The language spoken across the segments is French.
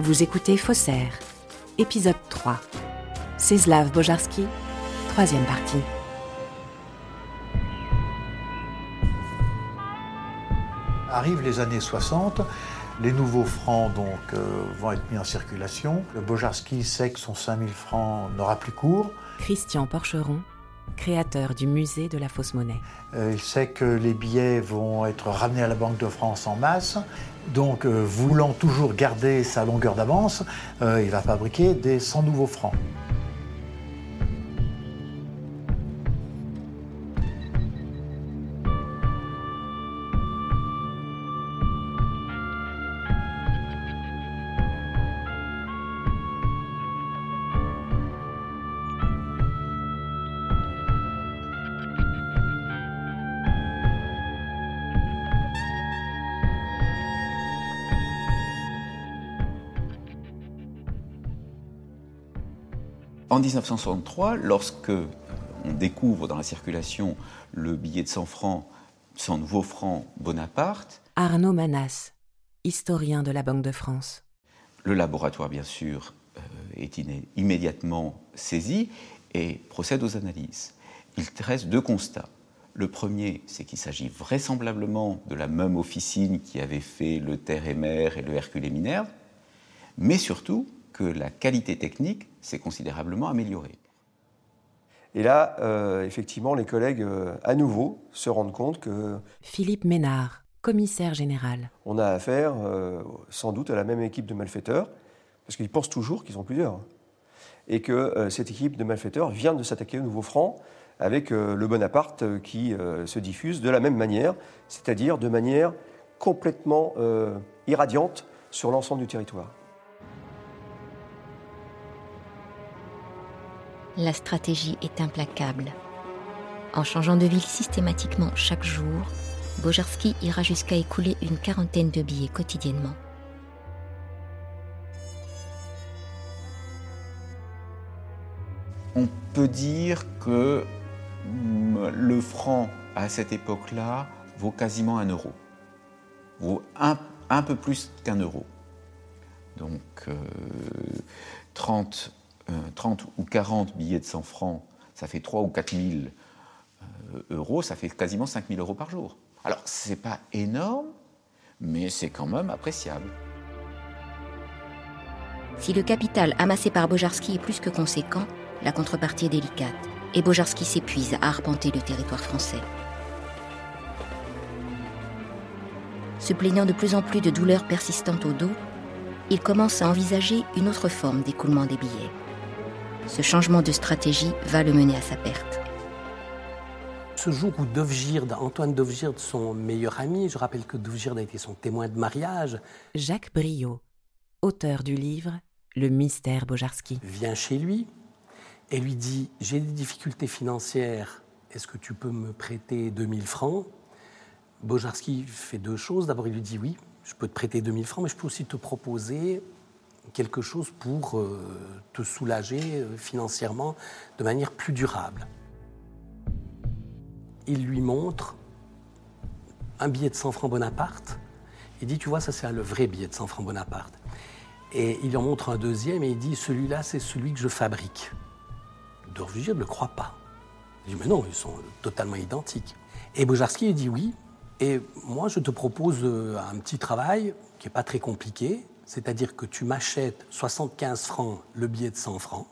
Vous écoutez Faussaire, épisode 3. Céslav Bojarski, troisième partie. Arrivent les années 60, les nouveaux francs donc, euh, vont être mis en circulation. Le Bojarski sait que son 5000 francs n'aura plus cours. Christian Porcheron, créateur du musée de la fausse monnaie. Euh, il sait que les billets vont être ramenés à la Banque de France en masse. Donc, euh, voulant toujours garder sa longueur d'avance, euh, il va fabriquer des 100 nouveaux francs. En 1963, lorsque on découvre dans la circulation le billet de 100 francs, 100 nouveaux francs Bonaparte, Arnaud Manas, historien de la Banque de France. le laboratoire, bien sûr, euh, est immédiatement saisi et procède aux analyses. Il dresse deux constats. Le premier, c'est qu'il s'agit vraisemblablement de la même officine qui avait fait le Terre et Mer et le Hercule et Minerve, mais surtout que la qualité technique s'est considérablement améliorée. Et là, euh, effectivement, les collègues, euh, à nouveau, se rendent compte qu'on Philippe Ménard, commissaire général. a affaire euh, sans doute à la même équipe de malfaiteurs, parce qu'ils pensent toujours qu'ils sont plusieurs. Et que euh, cette équipe de malfaiteurs vient de s'attaquer au nouveau franc avec euh, le Bonaparte qui euh, se diffuse de la même manière, c'est-à-dire de manière complètement euh, irradiante sur l'ensemble du territoire. La stratégie est implacable. En changeant de ville systématiquement chaque jour, Bojarski ira jusqu'à écouler une quarantaine de billets quotidiennement. On peut dire que mm, le franc, à cette époque-là, vaut quasiment un euro. Vaut un, peu plus qu'un euro. Donc, euh, 30, euh, 30 ou 40 billets de 100 francs, ça fait 3 ou 4 000 euh, euros, ça fait quasiment 5 000 euros par jour. Alors, c'est pas énorme, mais c'est quand même appréciable. Si le capital amassé par Bojarski est plus que conséquent, la contrepartie est délicate, et Bojarski s'épuise à arpenter le territoire français. Se plaignant de plus en plus de douleurs persistantes au dos, il commence à envisager une autre forme d'écoulement des billets. Ce changement de stratégie va le mener à sa perte. Ce jour où Dovgird, Antoine Dovgird, son meilleur ami, je rappelle que Dovgird a été son témoin de mariage, Jacques Briot, auteur du livre Le mystère Bojarski. vient chez lui et lui dit J'ai des difficultés financières, est-ce que tu peux me prêter 2000 francs? Bojarski fait deux choses. D'abord, il lui dit Oui, je peux te prêter 2000 francs, mais je peux aussi te proposer quelque chose pour euh, te soulager euh, financièrement de manière plus durable. Il lui montre un billet de 100 francs Bonaparte. Il dit, tu vois, ça c'est le vrai billet de 100 francs Bonaparte. Et il en montre un deuxième et il dit, celui-là c'est celui que je fabrique. Dorvigir ne le croit pas. Il dit, mais non, ils sont totalement identiques. Et Bojarski lui dit oui. Et moi, je te propose euh, un petit travail qui n'est pas très compliqué. C'est-à-dire que tu m'achètes 75 francs le billet de 100 francs,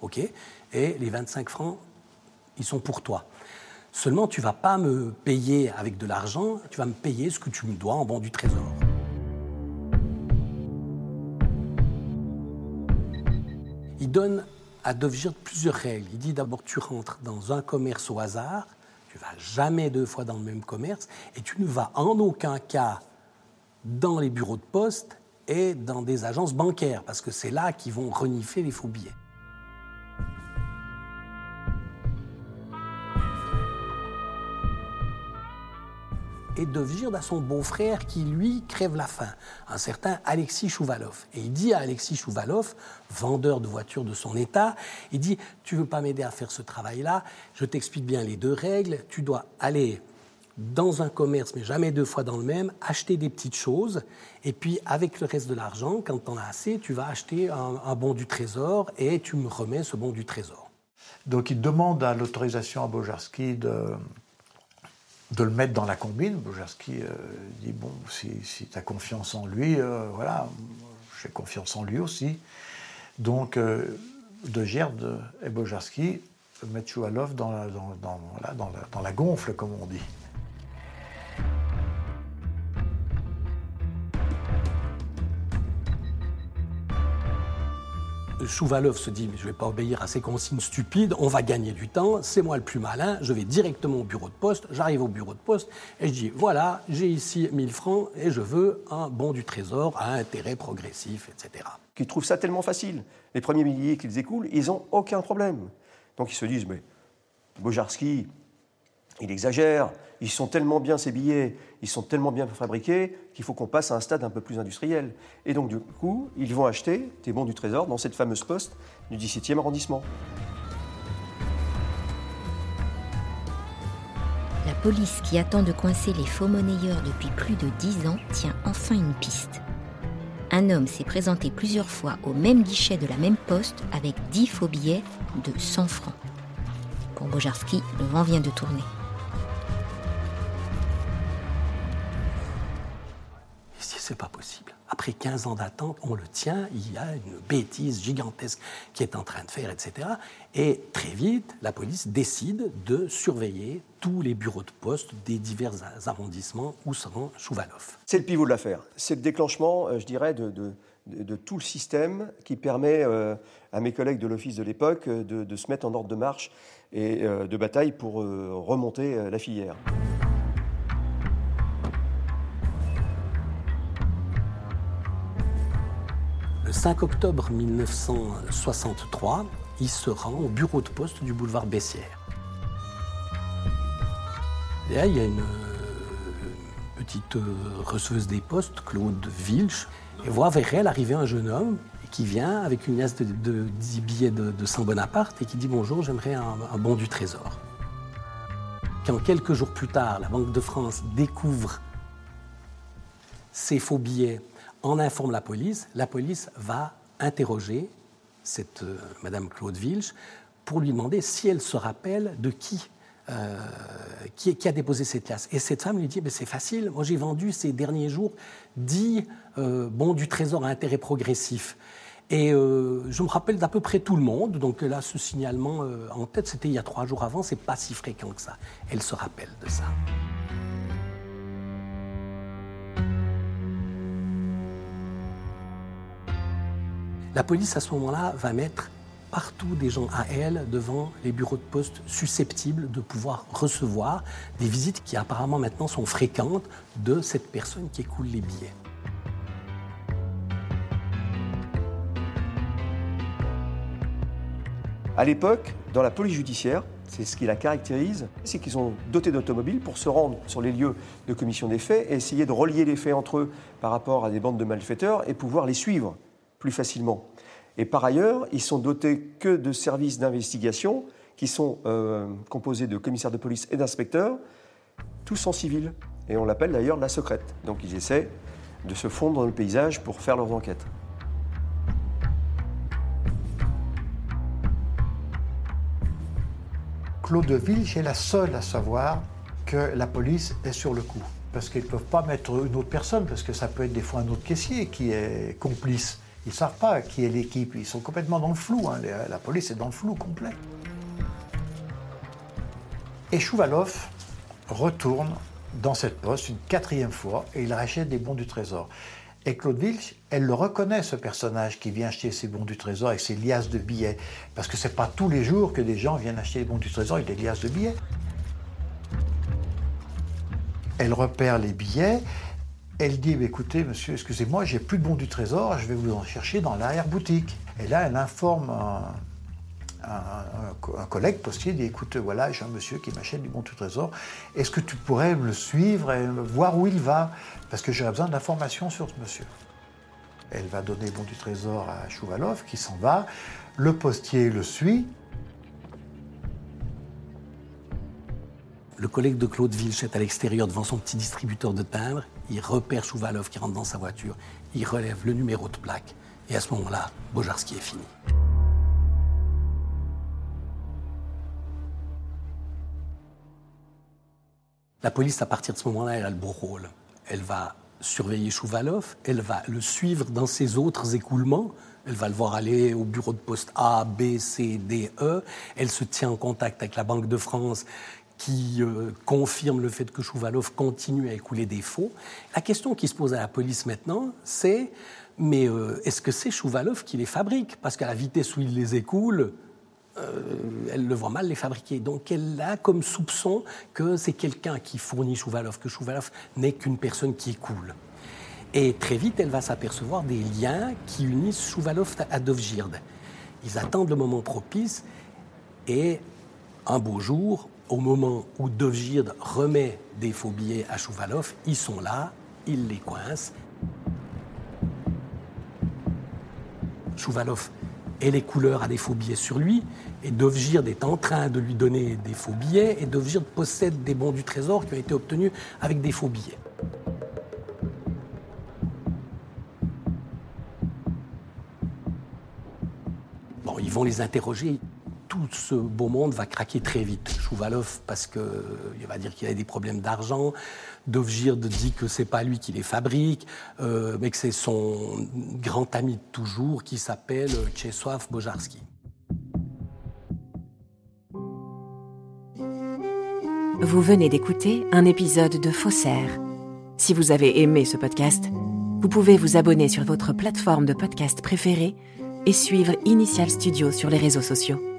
OK Et les 25 francs, ils sont pour toi. Seulement, tu vas pas me payer avec de l'argent, tu vas me payer ce que tu me dois en bon du trésor. Il donne à Dovgird plusieurs règles. Il dit d'abord tu rentres dans un commerce au hasard, tu vas jamais deux fois dans le même commerce, et tu ne vas en aucun cas dans les bureaux de poste dans des agences bancaires, parce que c'est là qu'ils vont renifler les faux billets. et Dovgird a son beau-frère qui, lui, crève la faim, un certain Alexis Chouvalov. Et il dit à Alexis Chouvalov, vendeur de voitures de son état, il dit, tu veux pas m'aider à faire ce travail-là, je t'explique bien les deux règles, tu dois aller dans un commerce, mais jamais deux fois dans le même, acheter des petites choses, et puis avec le reste de l'argent, quand tu en as assez, tu vas acheter un, bon du trésor et tu me remets ce bon du trésor. Donc il demande à l'autorisation à Bojarski de, de le mettre dans la combine. Bojarski euh, dit Bon, si, tu as confiance en lui, euh, voilà, j'ai confiance en lui aussi. Donc, euh, De Gerde et Bojarski mettent Choualov dans, dans, dans la gonfle, comme on dit. Chouvalov se dit, je ne vais pas obéir à ces consignes stupides, on va gagner du temps, c'est moi le plus malin, je vais directement au bureau de poste, j'arrive au bureau de poste et je dis, voilà, j'ai ici 1000 francs et je veux un bon du trésor à intérêt progressif, etc. Ils trouvent ça tellement facile. Les premiers milliers qu'ils écoulent, ils n'ont aucun problème. Donc ils se disent, mais Bojarski, il exagère, ils sont tellement bien ces billets, ils sont tellement bien fabriqués qu'il faut qu'on passe à un stade un peu plus industriel. Et donc du coup, ils vont acheter des bons du trésor dans cette fameuse poste du 17e arrondissement. La police qui attend de coincer les faux monnayeurs depuis plus de 10 ans tient enfin une piste. Un homme s'est présenté plusieurs fois au même guichet de la même poste avec 10 faux billets de 100 francs. Pour Bojarski, le vent vient de tourner. Pas possible. Après 15 ans d'attente, on le tient, il y a une bêtise gigantesque qui est en train de faire, etc. Et très vite, la police décide de surveiller tous les bureaux de poste des divers arrondissements où se rend Chouvalov. C'est le pivot de l'affaire. C'est le déclenchement, euh, je dirais, de, de, tout le système qui permet euh, à mes collègues de l'office de l'époque euh, de, se mettre en ordre de marche et de bataille pour remonter la filière. Le 5 octobre 1963, il se rend au bureau de poste du boulevard Bessières. Et là, il y a une euh, petite euh, receuse des postes, Claude Vilch, et voit vers elle arriver un jeune homme qui vient avec une liasse de, 10 billets de, Saint Bonaparte et qui dit Bonjour, j'aimerais un bon du trésor. Quand quelques jours plus tard, la Banque de France découvre ces faux billets en informe la police. La police va interroger cette euh, Madame Claude Vilch pour lui demander si elle se rappelle de qui, euh, qui, a déposé cette classe. Et cette femme lui dit C'est facile, moi j'ai vendu ces derniers jours 10 euh, bons du trésor à intérêt progressif. Et je me rappelle d'à peu près tout le monde. Donc là, ce signalement en tête, c'était il y a trois jours avant, c'est pas si fréquent que ça. Elle se rappelle de ça. La police, à ce moment-là, va mettre partout des gens à elle devant les bureaux de poste susceptibles de pouvoir recevoir des visites qui apparemment maintenant sont fréquentes de cette personne qui écoule les billets. À l'époque, dans la police judiciaire, c'est ce qui la caractérise, c'est qu'ils sont dotés d'automobiles pour se rendre sur les lieux de commission des faits et essayer de relier les faits entre eux par rapport à des bandes de malfaiteurs et pouvoir les suivre plus facilement. Et par ailleurs, ils sont dotés que de services d'investigation qui sont euh, composés de commissaires de police et d'inspecteurs, tous en civil. Et on l'appelle d'ailleurs la secrète. Donc ils essaient de se fondre dans le paysage pour faire leurs enquêtes. Claude Vilch est la seule à savoir que la police est sur le coup. Parce qu'ils ne peuvent pas mettre une autre personne, parce que ça peut être des fois un autre caissier qui est complice. Ils ne savent pas qui est l'équipe, ils sont complètement dans le flou, hein. la police est dans le flou complet. Et Chouvalov retourne dans cette poste une quatrième fois et il rachète des bons du trésor. Et Claude Vilch, elle le reconnaît, ce personnage qui vient acheter ses bons du trésor avec ses liasses de billets. Parce que ce n'est pas tous les jours que des gens viennent acheter des bons du trésor avec des liasses de billets. Elle repère les billets elle dit bah, écoutez, monsieur, excusez-moi, j'ai plus de bons du trésor, je vais vous en chercher dans l'arrière-boutique. Et là, elle informe un, collègue postier, dit écoute, voilà, j'ai un monsieur qui m'achète du bon du trésor, est-ce que tu pourrais le suivre et voir où il va? Parce que j'aurais besoin d'informations sur ce monsieur. Elle va donner le bon du trésor à Chouvalov qui s'en va. Le postier le suit. Le collègue de Claude Vilch est à l'extérieur devant son petit distributeur de timbres. Il repère Chouvalov qui rentre dans sa voiture. Il relève le numéro de plaque. Et à ce moment-là, Bojarski est fini. La police, à partir de ce moment-là, elle a le beau rôle. Elle va surveiller Chouvalov, elle va le suivre dans ses autres écoulements, elle va le voir aller au bureau de poste A, B, C, D, E, elle se tient en contact avec la Banque de France qui euh, confirme le fait que Chouvalov continue à écouler des faux. La question qui se pose à la police maintenant, c'est mais euh, est-ce que c'est Chouvalov qui les fabrique? Parce qu'à la vitesse où il les écoule, euh, elle le voit mal les fabriquer. Donc elle a comme soupçon que c'est quelqu'un qui fournit Chouvalov, que Chouvalov n'est qu'une personne qui écoule. Et très vite, elle va s'apercevoir des liens qui unissent Chouvalov à Dovgird. Ils attendent le moment propice et un beau jour, au moment où Dovgird remet des faux billets à Chouvalov, ils sont là, ils les coincent. Chouvalov et les couleurs à des faux billets sur lui. Et Dovgird est en train de lui donner des faux billets. Et Dovgird possède des bons du trésor qui ont été obtenus avec des faux billets. Bon, ils vont les interroger tout ce beau monde va craquer très vite. Chouvalov, parce qu'il va dire qu'il a des problèmes d'argent. Dovgird dit que c'est pas lui qui les fabrique, euh, mais que c'est son grand ami de toujours qui s'appelle Czesław Bojarski. Vous venez d'écouter un épisode de Faussaire. Si vous avez aimé ce podcast, vous pouvez vous abonner sur votre plateforme de podcast préférée et suivre Initial Studio sur les réseaux sociaux.